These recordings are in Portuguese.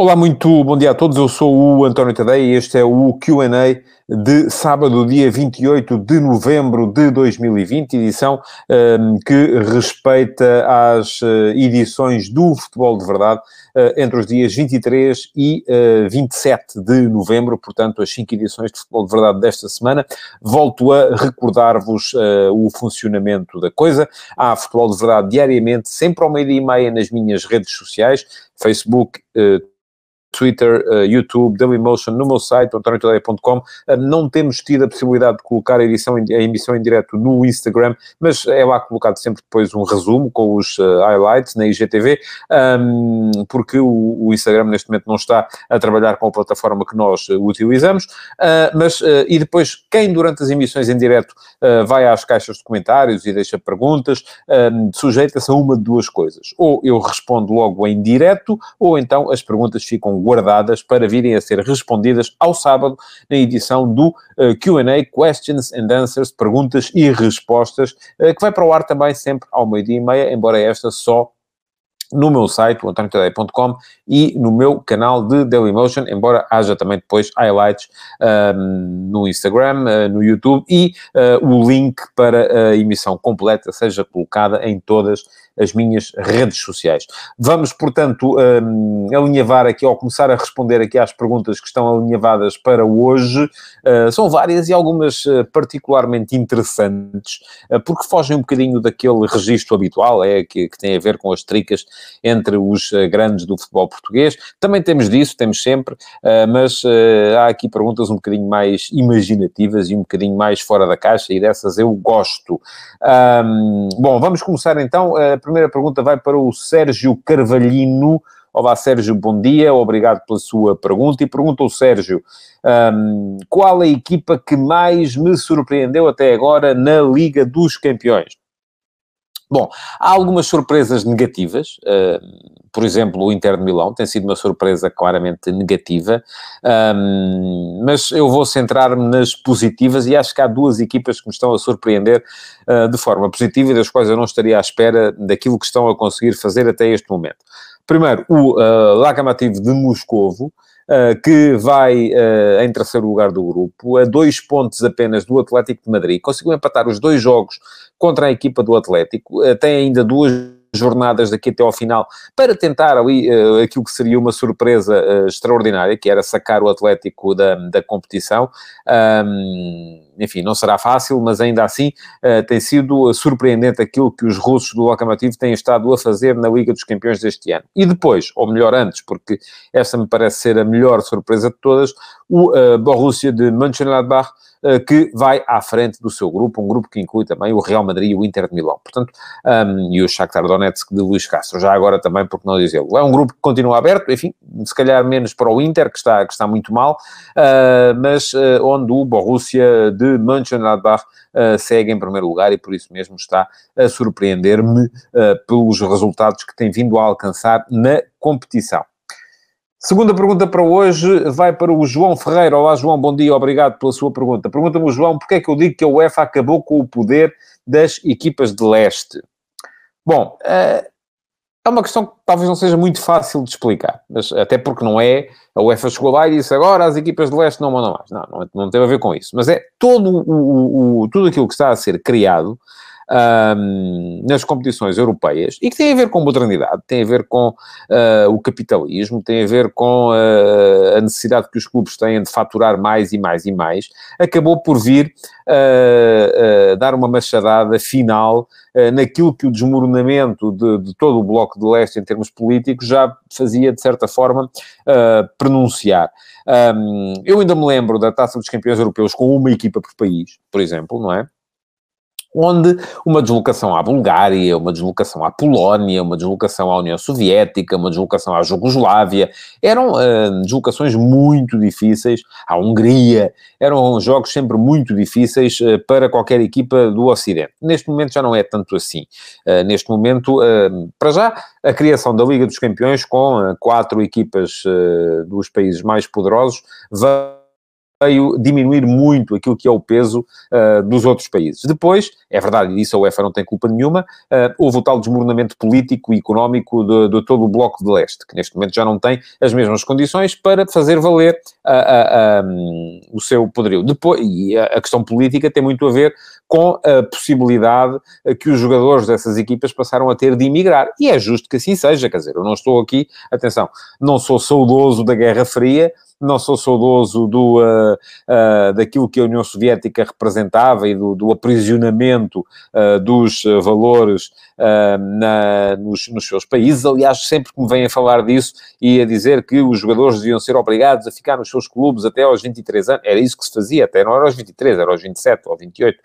Olá, muito bom dia a todos. Eu sou o António Tadeia e este é o QA de sábado, dia 28 de novembro de 2020, edição um, que respeita as uh, edições do Futebol de Verdade uh, entre os dias 23 e uh, 27 de novembro, portanto, as cinco edições de Futebol de Verdade desta semana. Volto a recordar-vos o funcionamento da coisa. Há Futebol de Verdade diariamente, sempre ao meio-dia e meia nas minhas redes sociais, Facebook, Twitter, uh, YouTube, Dailymotion, no meu site, antoniotadeia.com. Uh, não temos tido a possibilidade de colocar a, edição, a emissão em direto no Instagram, mas é lá colocado sempre depois um resumo com os uh, highlights na IGTV, um, porque o, o, Instagram neste momento não está a trabalhar com a plataforma que nós utilizamos, mas e depois quem durante as emissões em direto vai às caixas de comentários e deixa perguntas, sujeita-se a uma de duas coisas. Ou eu respondo logo em direto, ou então as perguntas ficam guardadas para virem a ser respondidas ao sábado na edição do uh, Q&A, Questions and Answers, perguntas e respostas, uh, que vai para o ar também sempre ao meio-dia e meia, embora esta só no meu site, o antoniotadeia.com, e no meu canal de Dailymotion, embora haja também depois highlights um, no Instagram, uh, no YouTube, e uh, o link para a emissão completa seja colocada em todas as minhas redes sociais. Vamos, portanto, um, alinhavar aqui, ou começar a responder aqui às perguntas que estão alinhavadas para hoje. Uh, são várias e algumas uh, particularmente interessantes, uh, porque fogem um bocadinho daquele registro habitual, é, que, que tem a ver com as tricas entre os grandes do futebol português. Também temos disso, temos sempre, mas há aqui perguntas um bocadinho mais imaginativas e um bocadinho mais fora da caixa, e dessas eu gosto. Um, bom, vamos começar então primeira pergunta vai para o Sérgio Carvalhino. Olá, Sérgio, bom dia, obrigado pela sua pergunta. E pergunta o Sérgio: um, qual a equipa que mais me surpreendeu até agora na Liga dos Campeões? Bom, há algumas surpresas negativas, uh, por exemplo, o Inter de Milão tem sido uma surpresa claramente negativa, um, mas eu vou centrar-me nas positivas e acho que há duas equipas que me estão a surpreender uh, de forma positiva e das quais eu não estaria à espera daquilo que estão a conseguir fazer até este momento. Primeiro, o uh, de Moscovo, uh, que vai uh, em terceiro lugar do grupo, a dois pontos apenas do Atlético de Madrid, conseguiu empatar os dois jogos contra a equipa do Atlético, uh, tem ainda duas jornadas daqui até ao final para tentar ali uh, aquilo que seria uma surpresa uh, extraordinária, que era sacar o Atlético da, da competição. Um, enfim, não será fácil, mas ainda assim uh, tem sido surpreendente aquilo que os russos do Lokomotiv têm estado a fazer na Liga dos Campeões deste ano. E depois, ou melhor antes, porque essa me parece ser a melhor surpresa de todas, o Borussia de Mönchengladbach, eh, que vai à frente do seu grupo, um grupo que inclui também o Real Madrid e o Inter de Milão, portanto, um, e o Shakhtar de Luís Castro, já agora também, porque não dizê-lo. É um grupo que continua aberto, enfim, se calhar menos para o Inter, que está, que está muito mal, uh, mas uh, onde o Borussia de Mönchengladbach uh, segue em primeiro lugar e por isso mesmo está a surpreender-me pelos resultados que tem vindo a alcançar na competição. Segunda pergunta para hoje vai para o João Ferreira. Olá, João, bom dia, obrigado pela sua pergunta. Pergunta-me João, porquê é que eu digo que a UEFA acabou com o poder das equipas de leste? Bom, eh, é uma questão que talvez não seja muito fácil de explicar, mas até porque não é, a UEFA chegou lá e disse agora as equipas de leste não mandam mais. Não, não, não tem a ver com isso. Mas é todo o, o, o, tudo aquilo que está a ser criado um, nas competições europeias e que tem a ver com modernidade, tem a ver com uh, o capitalismo, tem a ver com uh, a necessidade que os clubes têm de faturar mais e mais e mais, acabou por vir uh, dar uma machadada final naquilo que o desmoronamento de, de, todo o Bloco de Leste em termos políticos já fazia, de certa forma, pronunciar. Um, eu ainda me lembro da Taça dos Campeões Europeus com uma equipa por país, por exemplo, não é? Onde uma deslocação à Bulgária, uma deslocação à Polónia, uma deslocação à União Soviética, uma deslocação à Jugoslávia, eram uh, deslocações muito difíceis, à Hungria, eram jogos sempre muito difíceis uh, para qualquer equipa do Ocidente. Neste momento já não é tanto assim. Uh, neste momento, para já, a criação da Liga dos Campeões com quatro equipas dos países mais poderosos vai veio diminuir muito aquilo que é o peso uh, dos outros países. Depois, é verdade, e disso a UEFA não tem culpa nenhuma, uh, houve o tal desmoronamento político e económico de, de, todo o Bloco de Leste, que neste momento já não tem as mesmas condições para fazer valer um, o seu poderio. Depois, e a questão política tem muito a ver com a possibilidade que os jogadores dessas equipas passaram a ter de emigrar. E é justo que assim seja, quer dizer, eu não estou aqui, atenção, não sou saudoso da Guerra Fria, não sou saudoso do, uh, uh, daquilo que a União Soviética representava e do, do aprisionamento uh, dos valores na, nos, nos, seus países. Aliás, sempre que me vêm a falar disso e a dizer que os jogadores deviam ser obrigados a ficar nos seus clubes até aos 23 anos, era isso que se fazia, até não era aos 23, era aos 27 ou 28,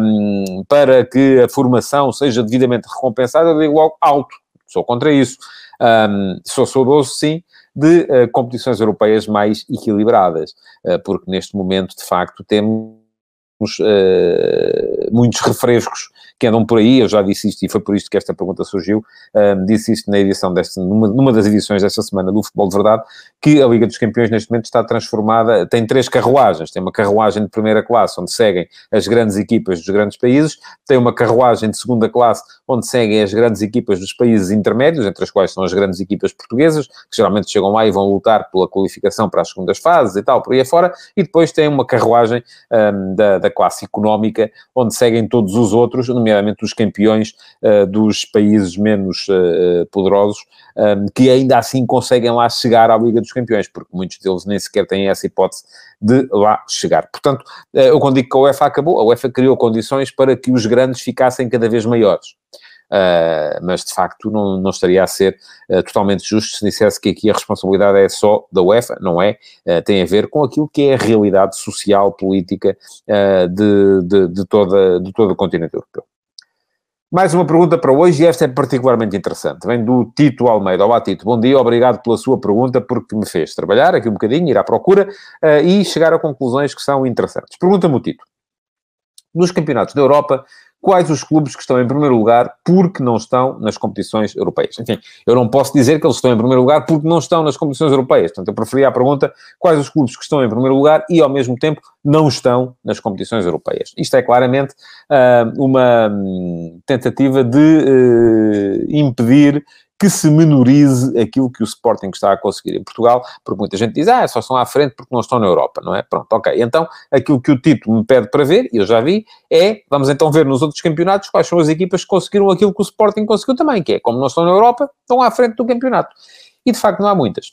um, para que a formação seja devidamente recompensada, eu digo logo alto, sou contra isso. Um, sou saudoso, sim, de uh, competições europeias mais equilibradas, uh, porque neste momento, de facto, temos uh, muitos refrescos que andam por aí, eu já disse isto e foi por isto que esta pergunta surgiu, um, disse isto na edição desta, numa, numa, das edições desta semana do Futebol de Verdade, que a Liga dos Campeões neste momento está transformada, tem três carruagens, tem uma carruagem de primeira classe, onde seguem as grandes equipas dos grandes países, tem uma carruagem de segunda classe, onde seguem as grandes equipas dos países intermédios, entre as quais são as grandes equipas portuguesas, que geralmente chegam lá e vão lutar pela qualificação para as segundas fases e tal, por aí afora, e depois tem uma carruagem um, da, da classe económica, onde seguem todos os outros, nomeadamente os campeões uh, dos países menos uh, poderosos, um, que ainda assim conseguem lá chegar à Liga dos Campeões, porque muitos deles nem sequer têm essa hipótese de lá chegar. Portanto, eu quando digo que a UEFA acabou, a UEFA criou condições para que os grandes ficassem cada vez maiores. Uh, mas de facto não, não estaria a ser uh, totalmente justo se dissesse que aqui a responsabilidade é só da UEFA, não é? Uh, tem a ver com aquilo que é a realidade social, política de, de, de, toda, de todo o continente europeu. Mais uma pergunta para hoje e esta é particularmente interessante. Vem do Tito Almeida. Olá, Tito. Bom dia, obrigado pela sua pergunta, porque me fez trabalhar aqui um bocadinho, ir à procura uh, e chegar a conclusões que são interessantes. Pergunta-me o Tito. Nos campeonatos da Europa, quais os clubes que estão em primeiro lugar porque não estão nas competições europeias. Enfim, eu não posso dizer que eles estão em primeiro lugar porque não estão nas competições europeias. Portanto, eu preferia a pergunta quais os clubes que estão em primeiro lugar e, ao mesmo tempo, não estão nas competições europeias. Isto é claramente uh, uma hum, tentativa de uh, impedir que se menorize aquilo que o Sporting está a conseguir em Portugal, porque muita gente diz, ah, só estão à frente porque não estão na Europa, não é? Pronto, ok. Então, aquilo que o Tito me pede para ver, e eu já vi, é, vamos então ver nos outros campeonatos quais são as equipas que conseguiram aquilo que o Sporting conseguiu também, que é, como não estão na Europa, estão à frente do campeonato. E, de facto, não há muitas.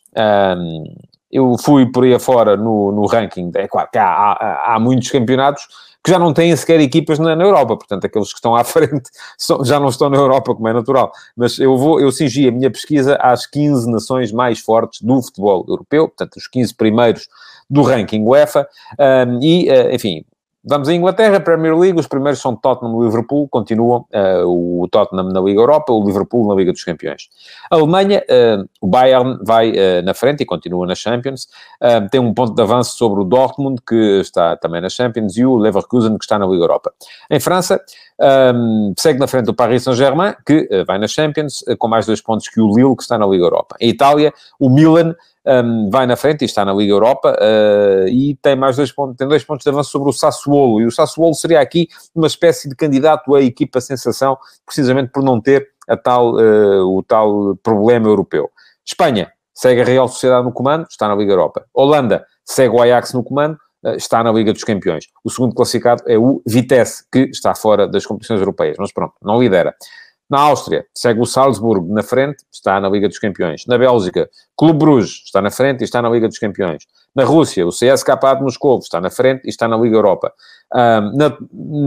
Eu fui por aí afora no, no ranking, é claro que há, há, há muitos campeonatos que já não têm sequer equipas na, na Europa, portanto, aqueles que estão à frente são, já não estão na Europa, como é natural. Mas eu vou, eu cingi a minha pesquisa às 15 nações mais fortes do futebol europeu, portanto, os 15 primeiros do ranking UEFA, um, e, uh, enfim, Vamos à Inglaterra, Premier League, os primeiros são Tottenham e Liverpool, continuam uh, o Tottenham na Liga Europa, o Liverpool na Liga dos Campeões. A Alemanha, uh, o Bayern vai uh, na frente e continua na Champions, tem um ponto de avanço sobre o Dortmund, que está também na Champions, e o Leverkusen, que está na Liga Europa. Em França, um, segue na frente o Paris Saint-Germain, que vai na Champions, com mais dois pontos que o Lille, que está na Liga Europa. Em Itália, o Milan um, vai na frente e está na Liga Europa uh, e tem mais dois pontos, tem dois pontos de avanço sobre o Sassuolo, e o Sassuolo seria aqui uma espécie de candidato à equipa sensação, precisamente por não ter a tal, uh, o tal problema europeu. Espanha, segue a Real Sociedade no comando, está na Liga Europa. Holanda, segue o Ajax no comando, uh, está na Liga dos Campeões. O segundo classificado é o Vitesse, que está fora das competições europeias, mas pronto, não lidera. Na Áustria, segue o Salzburg na frente, está na Liga dos Campeões. Na Bélgica, Clube Bruges está na frente e está na Liga dos Campeões. Na Rússia, o CSKA de Moscou está na frente e está na Liga Europa. Um, na,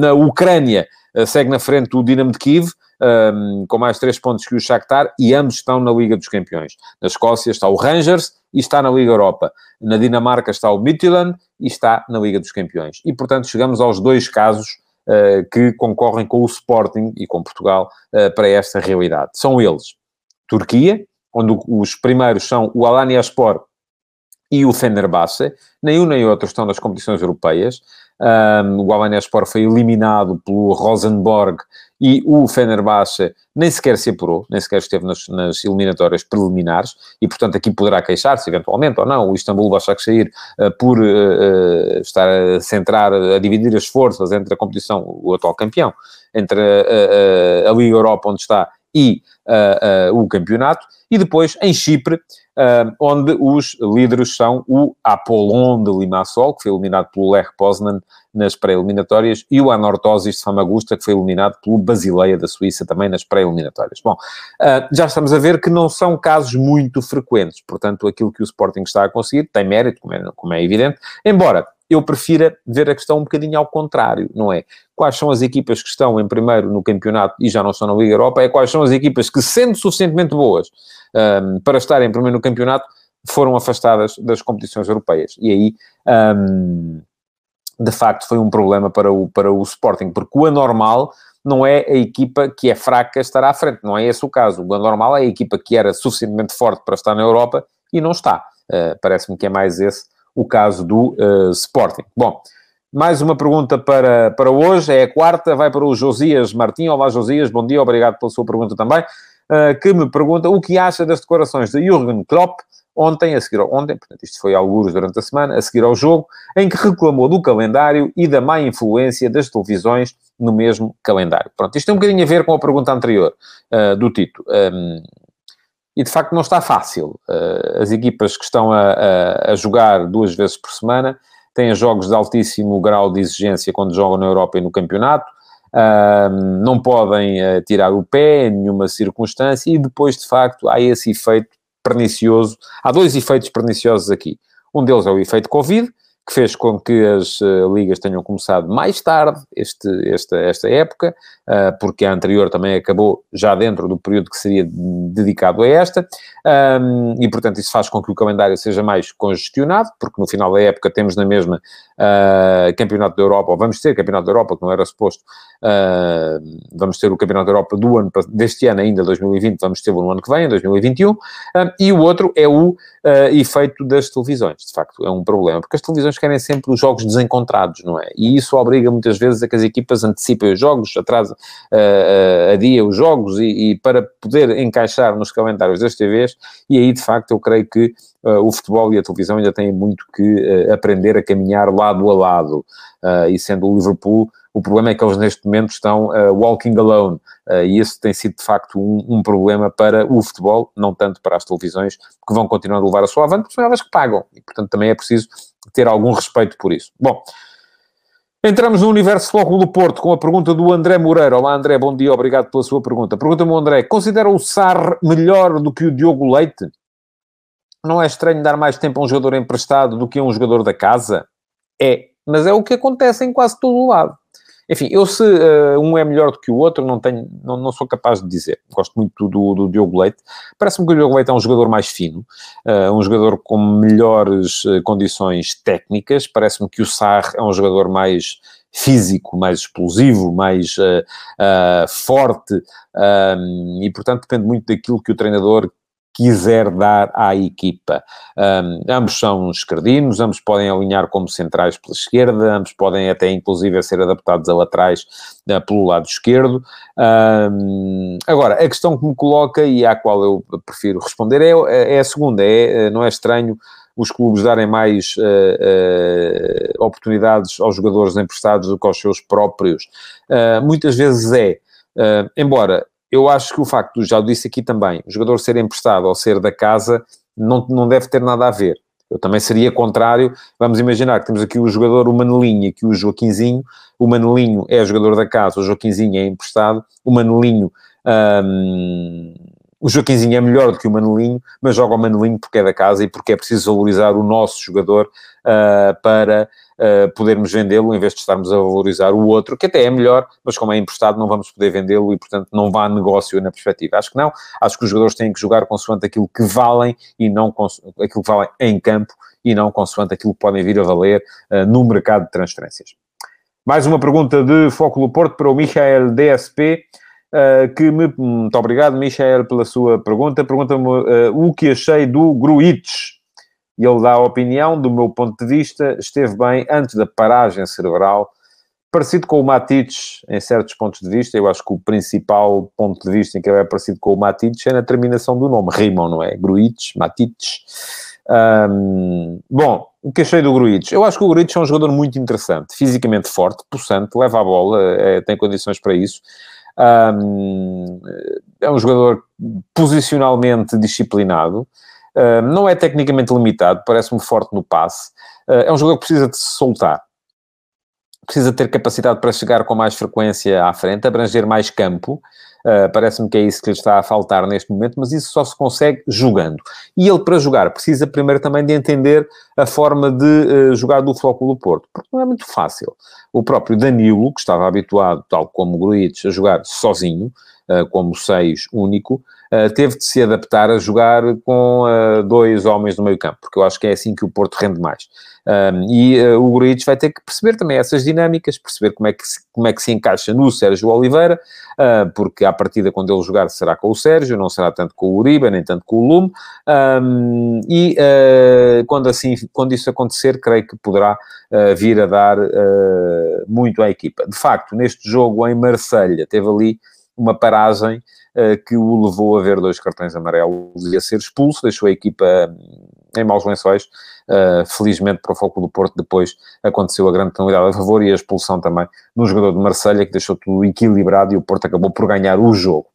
na Ucrânia, uh, segue na frente o Dinamo de Kiev, um, com mais três pontos que o Shakhtar, e ambos estão na Liga dos Campeões. Na Escócia está o Rangers e está na Liga Europa. Na Dinamarca está o Midtjylland e está na Liga dos Campeões. E, portanto, chegamos aos dois casos que concorrem com o Sporting e com Portugal uh, para esta realidade. São eles Turquia, onde os primeiros são o Alanya-Sport e o Fenerbahçe, nem um nem outro estão nas competições europeias. Um, o Alanya Sport foi eliminado pelo Rosenborg e o Fenerbahçe nem sequer se apurou, nem sequer esteve nas, nas eliminatórias preliminares, e portanto aqui poderá queixar-se eventualmente ou não, o Istambul Başakşehir uh, por uh, estar a centrar, a dividir as forças entre a competição, o atual campeão, entre a, a, Liga Europa onde está e o campeonato, e depois em Chipre, uh, onde os líderes são o Apollon de Limassol, que foi eliminado pelo Lech Poznan nas pré-eliminatórias, e o Anorthosis de Famagusta, que foi eliminado pelo Basileia da Suíça também nas pré-eliminatórias. Bom, uh, já estamos a ver que não são casos muito frequentes, portanto, aquilo que o Sporting está a conseguir tem mérito, como é, como é evidente, embora eu prefira ver a questão um bocadinho ao contrário, não é? Quais são as equipas que estão em primeiro no campeonato e já não estão na Liga Europa, é quais são as equipas que, sendo suficientemente boas um, para estarem primeiro no campeonato, foram afastadas das competições europeias. E aí, um, de facto, foi um problema para o, para o Sporting, porque o anormal não é a equipa que é fraca estar à frente, não é esse o caso. O anormal é a equipa que era suficientemente forte para estar na Europa e não está. Uh, Parece-me que é mais esse o caso do uh, Sporting. Bom, mais uma pergunta para, para hoje, é a quarta, vai para o Josias Martim. Olá, Josias, bom dia, obrigado pela sua pergunta também. Uh, que me pergunta o que acha das declarações de Jürgen Klopp ontem, a seguir ao, ontem, portanto isto foi alguns durante a semana, a seguir ao jogo, em que reclamou do calendário e da má influência das televisões no mesmo calendário. Pronto, isto tem um bocadinho a ver com a pergunta anterior uh, do Tito. Um, e de facto não está fácil. Uh, as equipas que estão a, a, a, jogar duas vezes por semana têm jogos de altíssimo grau de exigência quando jogam na Europa e no campeonato. Uh, não podem uh, tirar o pé em nenhuma circunstância e depois, de facto, há esse efeito pernicioso. Há dois efeitos perniciosos aqui. Um deles é o efeito Covid, que fez com que as uh, ligas tenham começado mais tarde este, esta, esta época, uh, porque a anterior também acabou já dentro do período que seria dedicado a esta, um, e portanto isso faz com que o calendário seja mais congestionado, porque no final da época temos na mesma uh, Campeonato da Europa, ou vamos ter Campeonato da Europa, que não era suposto, vamos ter o Campeonato da Europa do ano, deste ano ainda, 2020, vamos ter no ano que vem, em 2021, e o outro é o efeito das televisões, de facto é um problema, porque as televisões equipas querem sempre os jogos desencontrados, não é? E isso obriga muitas vezes a que as equipas antecipem os jogos, atrasam, uh, uh, adia os jogos e, e, para poder encaixar nos calendários das TVs, e aí de facto eu creio que uh, o futebol e a televisão ainda têm muito que aprender a caminhar lado a lado, e sendo o Liverpool o problema é que eles neste momento estão uh, walking alone. Uh, e isso tem sido de facto um, um, problema para o futebol, não tanto para as televisões, que vão continuar a levar a sua avante, porque são elas que pagam. E portanto também é preciso ter algum respeito por isso. Bom, entramos no universo Futebol do Porto com a pergunta do André Moreira. Olá André, bom dia, obrigado pela sua pergunta. Pergunta-me André, considera o Sar melhor do que o Diogo Leite? Não é estranho dar mais tempo a um jogador emprestado do que a um jogador da casa? É, mas é o que acontece em quase todo o lado. Enfim, eu se uh, um é melhor do que o outro, não tenho, não, não sou capaz de dizer. Gosto muito do, do Diogo Leite. Parece-me que o Diogo Leite é um jogador mais fino, uh, um jogador com melhores uh, condições técnicas. Parece-me que o Sarr é um jogador mais físico, mais explosivo, mais forte, e portanto depende muito daquilo que o treinador quiser dar à equipa. Um, ambos são esquerdinos, ambos podem alinhar como centrais pela esquerda, ambos podem até inclusive ser adaptados a laterais uh, pelo lado esquerdo. Um, agora, a questão que me coloca e à qual eu prefiro responder é, é a segunda, é, não é estranho os clubes darem mais uh, uh, oportunidades aos jogadores emprestados do que aos seus próprios. Uh, muitas vezes é, embora eu acho que o facto, já o disse aqui também, o jogador ser emprestado ou ser da casa não, não deve ter nada a ver. Eu também seria contrário. Vamos imaginar que temos aqui o jogador, o Manelinho, aqui o Joaquinzinho. O Manelinho é jogador da casa, o Joaquinzinho é emprestado. O Manelinho... Hum, o Joaquinzinho é melhor do que o Manelinho, mas joga o Manelinho porque é da casa e porque é preciso valorizar o nosso jogador uh, para uh, podermos vendê-lo, em vez de estarmos a valorizar o outro, que até é melhor, mas como é emprestado não vamos poder vendê-lo e, portanto, não vá negócio na perspectiva. Acho que não. Acho que os jogadores têm que jogar consoante aquilo que valem e não aquilo que valem em campo e não consoante aquilo que podem vir a valer uh, no mercado de transferências. Mais uma pergunta de Foco do Porto para o Michael DSP. Uh, que me... Muito obrigado, Michael, pela sua pergunta. Pergunta-me uh, o que achei do Gruitch e ele dá a opinião, do meu ponto de vista, esteve bem antes da paragem cerebral parecido com o Matites em certos pontos de vista. Eu acho que o principal ponto de vista em que ele é parecido com o Matites é na terminação do nome. Rimam, não é? Gruites, Matites. Bom, o que achei do Gruites? Eu acho que o Gruites é um jogador muito interessante, fisicamente forte, possante, leva a bola, é, tem condições para isso. É um jogador posicionalmente disciplinado, não é tecnicamente limitado, parece-me forte no passe. Uh, é um jogador que precisa de se soltar, precisa ter capacidade para chegar com mais frequência à frente, abranger mais campo. Uh, Parece-me que é isso que lhe está a faltar neste momento, mas isso só se consegue jogando. E ele, para jogar, precisa primeiro também de entender a forma de uh, jogar do Flóculo do Porto, porque não é muito fácil. O próprio Danilo, que estava habituado, tal como o Gruitch, a jogar sozinho, uh, como seis único, teve de se adaptar a jogar com dois homens no meio campo, porque eu acho que é assim que o Porto rende mais. Um, e uh, o Gruitch vai ter que perceber também essas dinâmicas, perceber como é que se, como é que se encaixa no Sérgio Oliveira, uh, porque à partida, quando ele jogar, será com o Sérgio, não será tanto com o Uribe, nem tanto com o Lume. Um, e uh, quando, assim, quando isso acontecer, creio que poderá vir a dar muito à equipa. De facto, neste jogo em Marselha teve ali uma paragem que o levou a ver dois cartões amarelos e a ser expulso, deixou a equipa em maus lençóis. Uh, felizmente para o Foco do Porto, depois aconteceu a grande penalidade a favor e a expulsão também no jogador de Marselha que deixou tudo equilibrado e o Porto acabou por ganhar o jogo.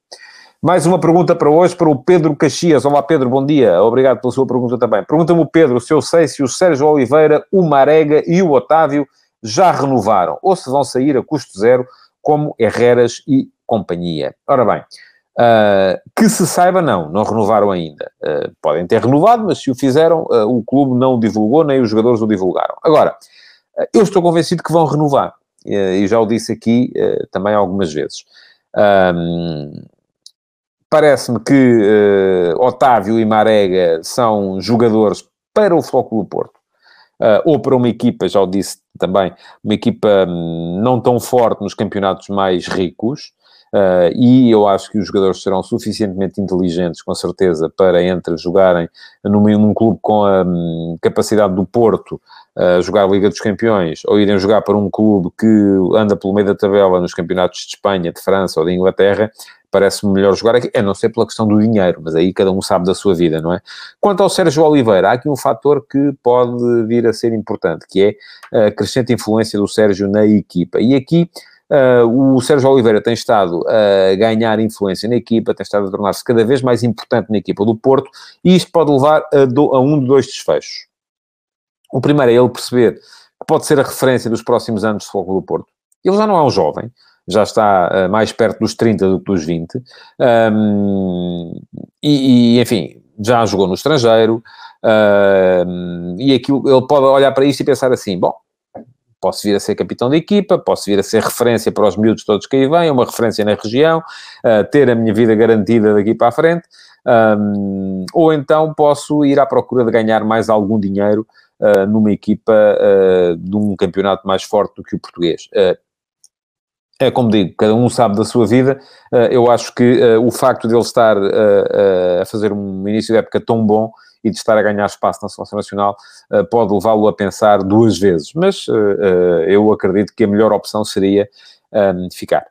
Mais uma pergunta para hoje, para o Pedro Caxias. Olá, Pedro, bom dia. Obrigado pela sua pergunta também. Pergunta-me o Pedro se eu sei se o Sérgio Oliveira, o Marega e o Otávio já renovaram ou se vão sair a custo zero, como Herreras e companhia. Ora bem, Uh, que se saiba, não, não renovaram ainda. Uh, podem ter renovado, mas se o fizeram, uh, o clube não o divulgou, nem os jogadores o divulgaram. Agora, eu estou convencido que vão renovar, e já o disse aqui também algumas vezes. Parece-me que Otávio e Marega são jogadores para o Flóculo Porto. ou para uma equipa, já o disse também, uma equipa hum, não tão forte nos campeonatos mais ricos, Uh, e eu acho que os jogadores serão suficientemente inteligentes, com certeza, para entre jogarem num, num clube com a um, capacidade do Porto, uh, jogar a Liga dos Campeões, ou irem jogar para um clube que anda pelo meio da tabela nos campeonatos de Espanha, de França ou de Inglaterra, parece-me melhor jogar aqui, a não ser pela questão do dinheiro, mas aí cada um sabe da sua vida, não é? Quanto ao Sérgio Oliveira, há aqui um fator que pode vir a ser importante, que é a crescente influência do Sérgio na equipa. E aqui Uh, o Sérgio Oliveira tem estado a ganhar influência na equipa, tem estado a tornar-se cada vez mais importante na equipa do Porto, e isto pode levar a, do, a um de dois desfechos. O primeiro é ele perceber que pode ser a referência dos próximos anos de fogo do Porto. Ele já não é um jovem, já está uh, mais perto dos 30 do que dos 20, um, e, e, enfim, já jogou no estrangeiro, uh, e aquilo, ele pode olhar para isto e pensar assim, bom, posso vir a ser capitão da equipa, posso vir a ser referência para os miúdos todos que aí vêm, uma referência na região, uh, ter a minha vida garantida daqui para a frente, um, ou então posso ir à procura de ganhar mais algum dinheiro uh, numa equipa uh, de um campeonato mais forte do que o português. é como digo, cada um sabe da sua vida. eu acho que o facto de ele estar a fazer um início de época tão bom e de estar a ganhar espaço na seleção nacional uh, pode levá-lo a pensar duas vezes. Mas uh, uh, eu acredito que a melhor opção seria ehm, ficar.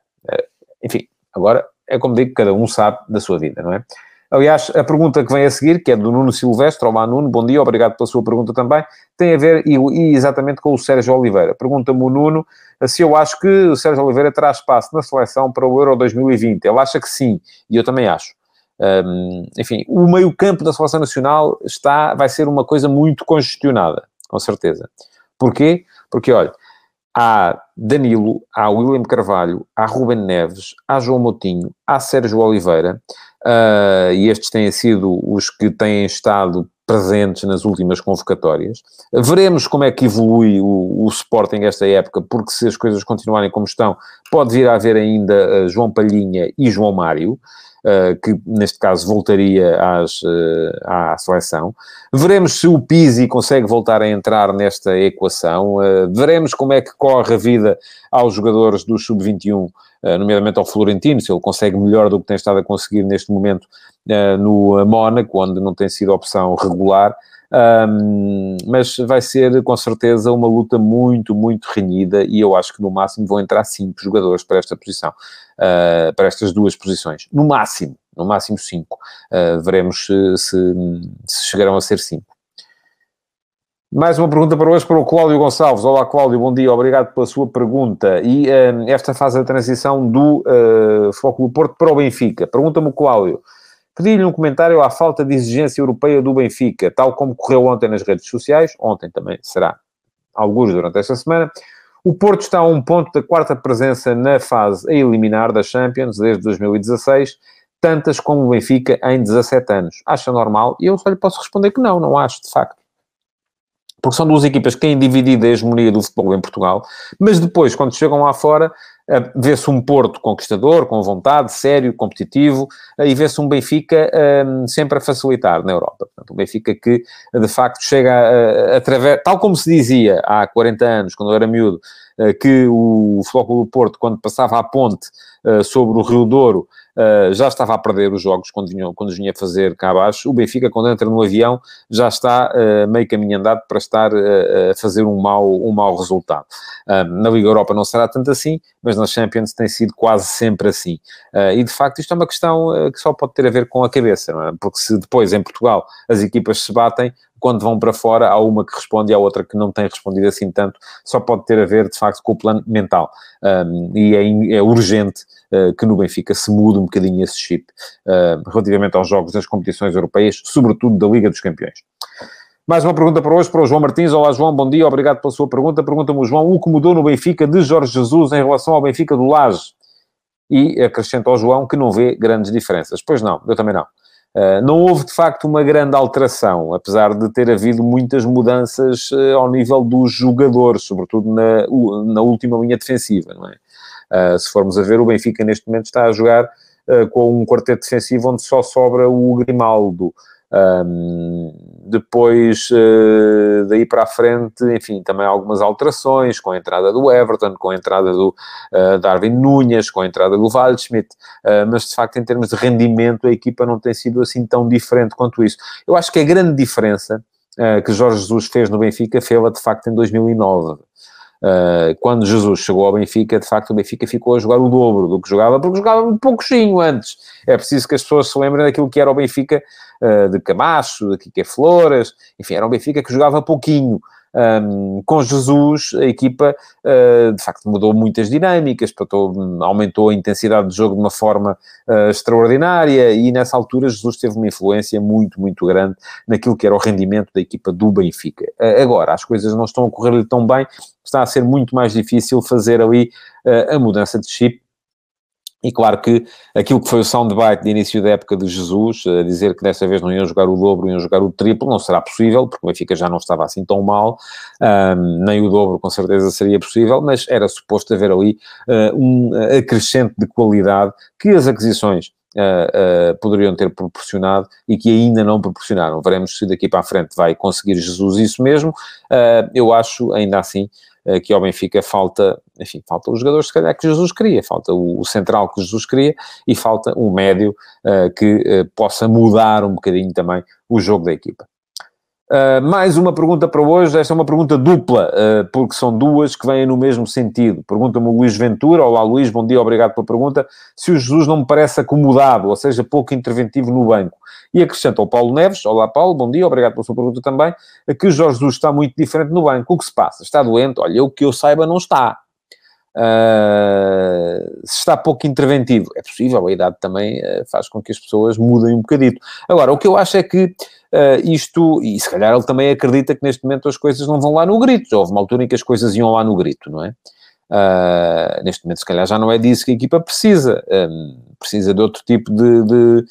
enfim, agora é como digo, cada um sabe da sua vida, não é? Aliás, a pergunta que vem a seguir, que é do Nuno Silvestre, olá Nuno, bom dia, obrigado pela sua pergunta também, tem a ver e, e exatamente com o Sérgio Oliveira. Pergunta-me o Nuno se eu acho que o Sérgio Oliveira terá espaço na seleção para o Euro 2020. Ele acha que sim, e eu também acho. Um, enfim, o meio-campo da seleção nacional está, vai ser uma coisa muito congestionada, com certeza. Porquê? Porque, olha, há Danilo, há William Carvalho, há Ruben Neves, há João Moutinho, há Sérgio Oliveira, uh, e estes têm sido os que têm estado presentes nas últimas convocatórias. Veremos como é que evolui o, o Sporting esta época, porque se as coisas continuarem como estão, pode vir a haver ainda uh, João Palhinha e João Mário. Eh, que neste caso voltaria às, eh, à seleção. Veremos se o Pizzi consegue voltar a entrar nesta equação. Eh, veremos como é que corre a vida aos jogadores do Sub-21, nomeadamente ao Florentino, se ele consegue melhor do que tem estado a conseguir neste momento no Mónaco, onde não tem sido opção regular. Mas vai ser com certeza uma luta muito, muito renhida e eu acho que no máximo vão entrar cinco jogadores para esta posição, uh, para estas duas posições. No máximo, no máximo cinco. Uh, veremos se, se, se chegarão a ser cinco. Mais uma pergunta para hoje para o Cláudio Gonçalves. Olá, Cláudio, bom dia, obrigado pela sua pergunta. E uh, esta fase da transição do uh, Foco do Porto para o Benfica. Pergunta-me Cláudio. Pedi-lhe um comentário à falta de exigência europeia do Benfica, tal como correu ontem nas redes sociais, ontem também será alguns durante esta semana. O Porto está a um ponto da quarta presença na fase a eliminar da Champions desde 2016, tantas como o Benfica em 17 anos. Acha normal? E eu só lhe posso responder que não, não acho, de facto. Porque são duas equipas que têm dividido a hegemonia do futebol em Portugal, mas depois, quando chegam lá fora, Uh, vê-se um Porto conquistador, com vontade, sério, competitivo, uh, e vê-se um Benfica uh, sempre a facilitar na Europa. Portanto, um Benfica que, de facto, chega através, tal como se dizia há 40 anos, quando eu era miúdo, que o Futebol do Porto, quando passava a ponte sobre o Rio Douro, uh, já estava a perder os jogos quando, vinham, quando vinha fazer cá abaixo. O Benfica, quando entra no avião, já está uh, meio caminho andado para estar uh, a fazer um mau, um mau resultado. na Liga Europa não será tanto assim, mas na Champions tem sido quase sempre assim. e, de facto, isto é uma questão que só pode ter a ver com a cabeça, é? porque se depois, em Portugal, as equipas se batem, quando vão para fora, há uma que responde e há outra que não tem respondido assim tanto, só pode ter a ver, de facto, com o plano mental. Um, e é, é urgente uh, que no Benfica se mude um bocadinho esse chip uh, relativamente aos jogos das competições europeias, sobretudo da Liga dos Campeões. Mais uma pergunta para hoje, para o João Martins. Olá, João, bom dia, obrigado pela sua pergunta. Pergunta-me João, o que mudou no Benfica de Jorge Jesus em relação ao Benfica do Laje? E acrescenta ao João que não vê grandes diferenças. Pois não, eu também não. Uh, não houve, de facto, uma grande alteração, apesar de ter havido muitas mudanças uh, ao nível dos jogadores, sobretudo na, na última linha defensiva, é? Uh, se formos a ver, o Benfica neste momento está a jogar com um quarteto defensivo onde só sobra o Grimaldo, um, depois, uh, daí para a frente, enfim, também algumas alterações, com a entrada do Everton, com a entrada do uh, Darwin Núñez, com a entrada do Waldschmidt, uh, mas de facto, em termos de rendimento, a equipa não tem sido assim tão diferente quanto isso. Eu acho que a grande diferença que Jorge Jesus fez no Benfica fez-la de facto em 2009. Uh, quando Jesus chegou ao Benfica, de facto o Benfica ficou a jogar o dobro do que jogava, porque jogava um pouquinho antes. É preciso que as pessoas se lembrem daquilo que era o Benfica uh, de Camacho, de Kike Flores, enfim, era um Benfica que jogava pouquinho. Um, com Jesus, a equipa uh, de facto mudou muitas dinâmicas, aumentou a intensidade de jogo de uma forma uh, extraordinária e nessa altura Jesus teve uma influência muito, muito grande naquilo que era o rendimento da equipa do Benfica. Uh, agora, as coisas não estão a correr tão bem, está a ser muito mais difícil fazer ali a mudança de chip e claro que aquilo que foi o soundbite de início da época de Jesus, a dizer que desta vez não iam jogar o dobro, iam jogar o triplo, não será possível, porque o Benfica já não estava assim tão mal, um, nem o dobro com certeza seria possível, mas era suposto haver ali uh, um acrescente de qualidade que as aquisições Uh, uh, poderiam ter proporcionado e que ainda não proporcionaram. Veremos se daqui para a frente vai conseguir Jesus isso mesmo. Uh, eu acho, ainda assim, que ao Benfica falta, enfim, falta os jogadores se calhar que Jesus queria, falta o, o central que Jesus queria e falta um médio uh, que uh, possa mudar um bocadinho também o jogo da equipa. Uh, mais uma pergunta para hoje. Esta é uma pergunta dupla, uh, porque são duas que vêm no mesmo sentido. Pergunta-me o Luís Ventura. Olá, Luís, bom dia, obrigado pela pergunta. Se o Jesus não me parece acomodado, ou seja, pouco interventivo no banco. E acrescenta ao Paulo Neves. Olá, Paulo, bom dia, obrigado pela sua pergunta também. Que o Jorge Jesus está muito diferente no banco. O que se passa? Está doente? Olha, o que eu saiba, não está. Uh, se está pouco interventivo, é possível, a idade também uh, faz com que as pessoas mudem um bocadito. Agora, o que eu acho é que uh, isto, e se calhar ele também acredita que neste momento as coisas não vão lá no grito, houve uma altura em que as coisas iam lá no grito, não é? neste momento, se calhar, já não é disso que a equipa precisa, um, precisa de outro tipo de, de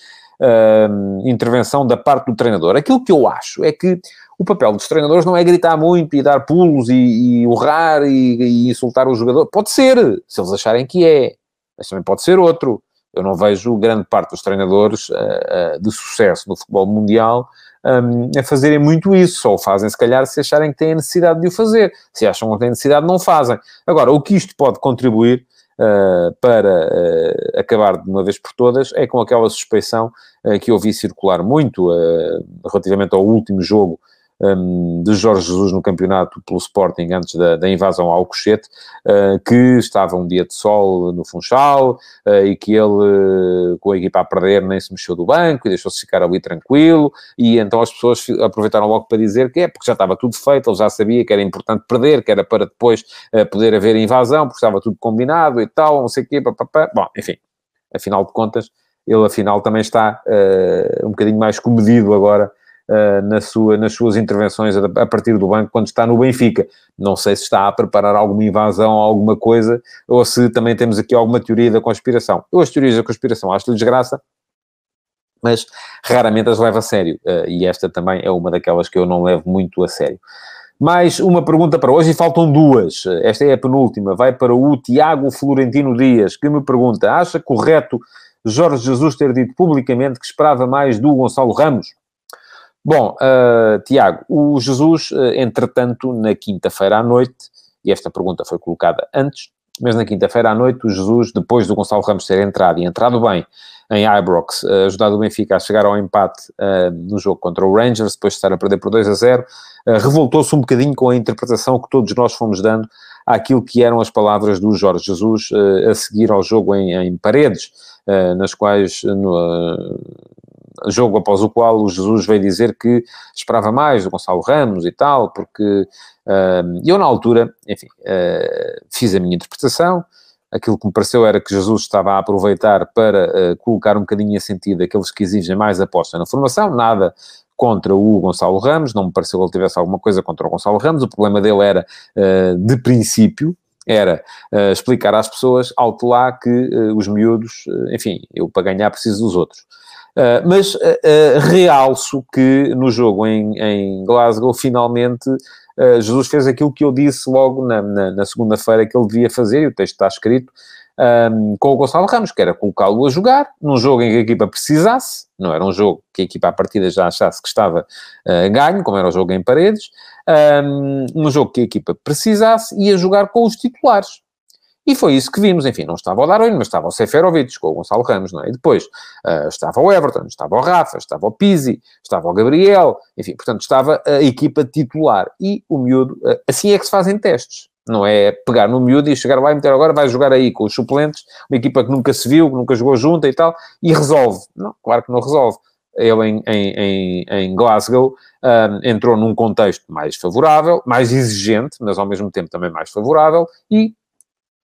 intervenção da parte do treinador. Aquilo que eu acho é que o papel dos treinadores não é gritar muito e dar pulos e, e urrar e, e, insultar o jogador. Pode ser, se eles acharem que é, mas também pode ser outro. Eu não vejo grande parte dos treinadores uh, uh, de sucesso no futebol mundial um, a fazerem muito isso. Só o fazem, se calhar, se acharem que têm a necessidade de o fazer. Se acham que não têm necessidade, não fazem. Agora, o que isto pode contribuir Uh, para uh, acabar de uma vez por todas é com aquela suspeição uh, que eu vi circular muito relativamente ao último jogo um, de Jorge Jesus no campeonato pelo Sporting antes da, da invasão ao Cochete, uh, que estava um dia de sol no Funchal uh, e que ele, uh, com a equipa a perder, nem se mexeu do banco e deixou-se ficar ali tranquilo. E então as pessoas aproveitaram logo para dizer que é porque já estava tudo feito, ele já sabia que era importante perder, que era para depois poder haver invasão, porque estava tudo combinado e tal, não sei o quê. Papapá. Bom, enfim, afinal de contas, ele afinal também está um bocadinho mais comedido agora uh, na sua, nas suas intervenções a, partir do banco quando está no Benfica. Não sei se está a preparar alguma invasão, alguma coisa, ou se também temos aqui alguma teoria da conspiração. Eu as teorias da conspiração acho-lhe desgraça, mas raramente as levo a sério. Uh, e esta também é uma daquelas que eu não levo muito a sério. Mais uma pergunta para hoje e faltam duas. Esta é a penúltima. Vai para o Tiago Florentino Dias, que me pergunta: acha correto Jorge Jesus ter dito publicamente que esperava mais do Gonçalo Ramos? Bom, uh, Tiago, o Jesus, uh, entretanto, na quinta-feira à noite, e esta pergunta foi colocada antes, mas na quinta-feira à noite, o Jesus, depois do Gonçalo Ramos ter entrado e entrado bem em Ibrox, uh, ajudado o Benfica a chegar ao empate uh, no jogo contra o Rangers, depois de estar a perder por 2 a 0, revoltou-se um bocadinho com a interpretação que todos nós fomos dando àquilo que eram as palavras do Jorge Jesus a seguir ao jogo em, em Paredes, nas quais no, jogo após o qual o Jesus veio dizer que esperava mais do Gonçalo Ramos e tal, porque uh, eu na altura, enfim, uh, fiz a minha interpretação, aquilo que me pareceu era que Jesus estava a aproveitar para uh, colocar um bocadinho a sentido aqueles que exigem mais aposta na formação, nada contra o Gonçalo Ramos, não me pareceu que ele tivesse alguma coisa contra o Gonçalo Ramos, o problema dele era uh, de princípio, era uh, explicar às pessoas, alto lá, que uh, os miúdos, enfim, eu para ganhar preciso dos outros. Uh, mas uh, realço que no jogo em, em Glasgow, finalmente, Jesus fez aquilo que eu disse logo na, na, na segunda-feira que ele devia fazer, e o texto está escrito, um, com o Gonçalo Ramos, que era colocá-lo a jogar num jogo em que a equipa precisasse, não era um jogo que a equipa à partida já achasse que estava uh, ganho, como era o jogo em paredes, um, um jogo que a equipa precisasse e a jogar com os titulares. E foi isso que vimos. Enfim, não estava o Darwin, mas estava o Seferovic com o Gonçalo Ramos, não é? E depois uh, estava o Everton, estava o Rafa, estava o Pizzi, estava o Gabriel, enfim, portanto estava a equipa titular. E o miúdo, uh, assim é que se fazem testes. Não é pegar no miúdo e chegar lá e meter agora, vai jogar aí com os suplentes, uma equipa que nunca se viu, que nunca jogou junta e tal, e resolve. Não, claro que não resolve. Ele em, em, em Glasgow um, ah, entrou num contexto mais favorável, mais exigente, mas ao mesmo tempo também mais favorável, e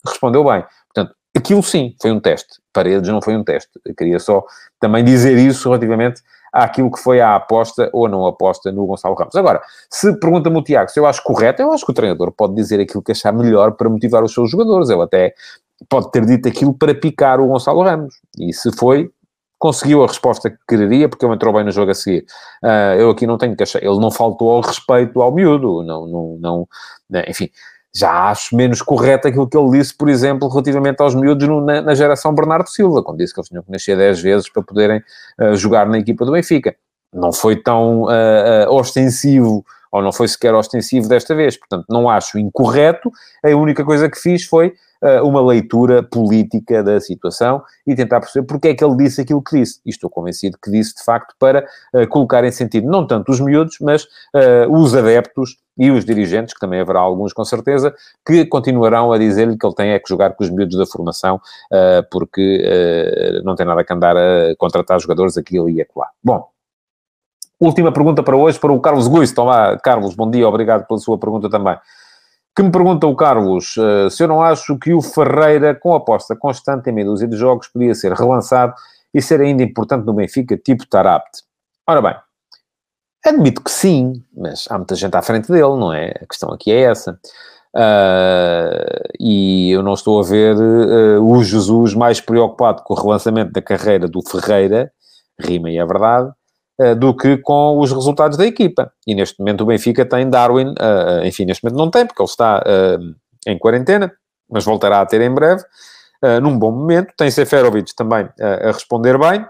respondeu bem. Portanto, aquilo sim foi um teste. Paredes não foi um teste. Eu queria só também dizer isso relativamente àquilo que foi a aposta ou não aposta no Gonçalo Ramos. Agora, se pergunta-me o Tiago se eu acho correto, eu acho que o treinador pode dizer aquilo que achar melhor para motivar os seus jogadores. Ele até pode ter dito aquilo para picar o Gonçalo Ramos. E se foi, conseguiu a resposta que queria, porque ele entrou bem no jogo a seguir. Uh, eu aqui não tenho que achar. Ele não faltou ao respeito ao miúdo. Não, não, não, enfim, já acho menos correto aquilo que ele disse, por exemplo, relativamente aos miúdos no, na, na, geração Bernardo Silva, quando disse que eles tinham que nascer 10 vezes para poderem uh, jogar na equipa do Benfica. Não foi tão uh, uh, ostensivo, ou não foi sequer ostensivo desta vez, portanto, não acho incorreto. A única coisa que fiz foi uma leitura política da situação e tentar perceber porque é que ele disse aquilo que disse. E estou convencido que disse, de facto, para colocar em sentido não tanto os miúdos, mas os adeptos e os dirigentes, que também haverá alguns com certeza, que continuarão a dizer-lhe que ele tem é que jogar com os miúdos da formação, uh, porque uh, não tem nada que andar a contratar jogadores aqui, ali e acolá. Bom, última pergunta para hoje, para o Carlos Guiz. Então lá, Carlos, bom dia, obrigado pela sua pergunta também. Que me pergunta o Carlos, uh, se eu não acho que o Ferreira, com aposta constante em meia dúzia de jogos, podia ser relançado e ser ainda importante no Benfica, tipo Tarapte. Ora bem, Admito que sim, mas há muita gente à frente dele, não é? A questão aqui é essa. Uh, e eu não estou a ver uh, o Jesus mais preocupado com o relançamento da carreira do Ferreira, rima e é verdade, do que com os resultados da equipa. E neste momento o Benfica tem Darwin, enfim, neste momento não tem, porque ele está em quarentena, mas voltará a ter em breve, num bom momento. Tem Seferovic também a responder bem.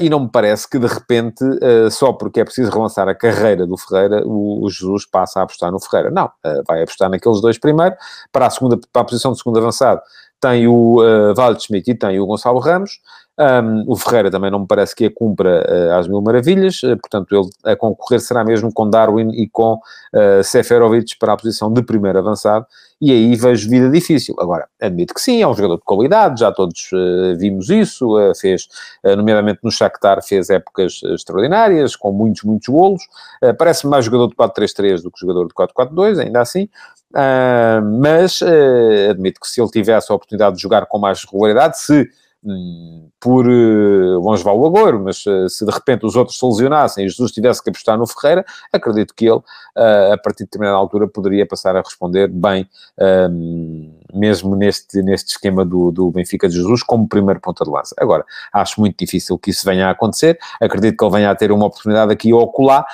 E não me parece que de repente, só porque é preciso relançar a carreira do Ferreira, o, Jesus passa a apostar no Ferreira. Não, vai apostar naqueles dois primeiro. Para a, segunda, para a posição de segundo avançado, tem o uh, Waldschmidt e tem o Gonçalo Ramos. Um, o Ferreira também não me parece que a cumpra uh, às mil maravilhas, uh, portanto, ele a concorrer será mesmo com Darwin e com uh, Seferovic para a posição de primeiro avançado, e aí vejo vida difícil. Agora, admito que sim, é um jogador de qualidade, já todos vimos isso, fez, nomeadamente no Shakhtar, fez épocas extraordinárias, com muitos, muitos golos, parece-me mais jogador de 4-3-3 do que jogador de 4-4-2, ainda assim, mas admito que se ele tivesse a oportunidade de jogar com mais regularidade, se por uh, vamos levar o Agüero, mas uh, se de repente os outros se lesionassem e Jesus tivesse que apostar no Ferreira, acredito que ele, uh, a partir de determinada altura, poderia passar a responder bem, um, mesmo neste, neste esquema do, do Benfica de Jesus, como primeiro ponta de lança. Agora, acho muito difícil que isso venha a acontecer, acredito que ele venha a ter uma oportunidade aqui ou acolá,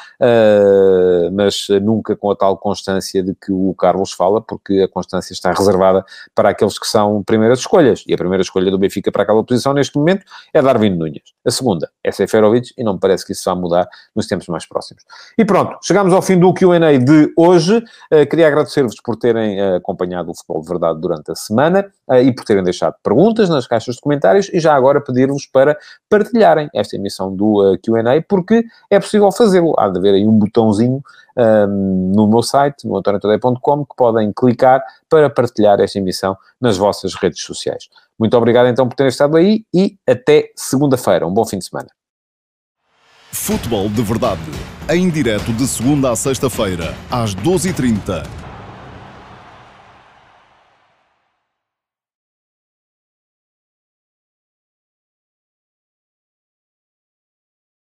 mas nunca com a tal constância de que o Carlos fala, porque a constância está reservada para aqueles que são primeiras escolhas, e a primeira escolha do Benfica para aquela posição neste momento é Darwin Nunes. A segunda é Seferovic e não me parece que isso vá mudar nos tempos mais próximos. E pronto, chegamos ao fim do Q&A de hoje. Uh, queria agradecer-vos por terem uh, acompanhado o Futebol de Verdade durante a semana uh, e por terem deixado perguntas nas caixas de comentários e já agora pedir-vos para partilharem esta emissão do Q&A porque é possível fazê-lo. Há de haver aí um botãozinho um, no meu site, no que podem clicar para partilhar esta emissão nas vossas redes sociais. Muito obrigado então por terem estado aí e até segunda-feira. Um bom fim de semana. Futebol de Verdade, em direto de segunda a sexta-feira, às 12h30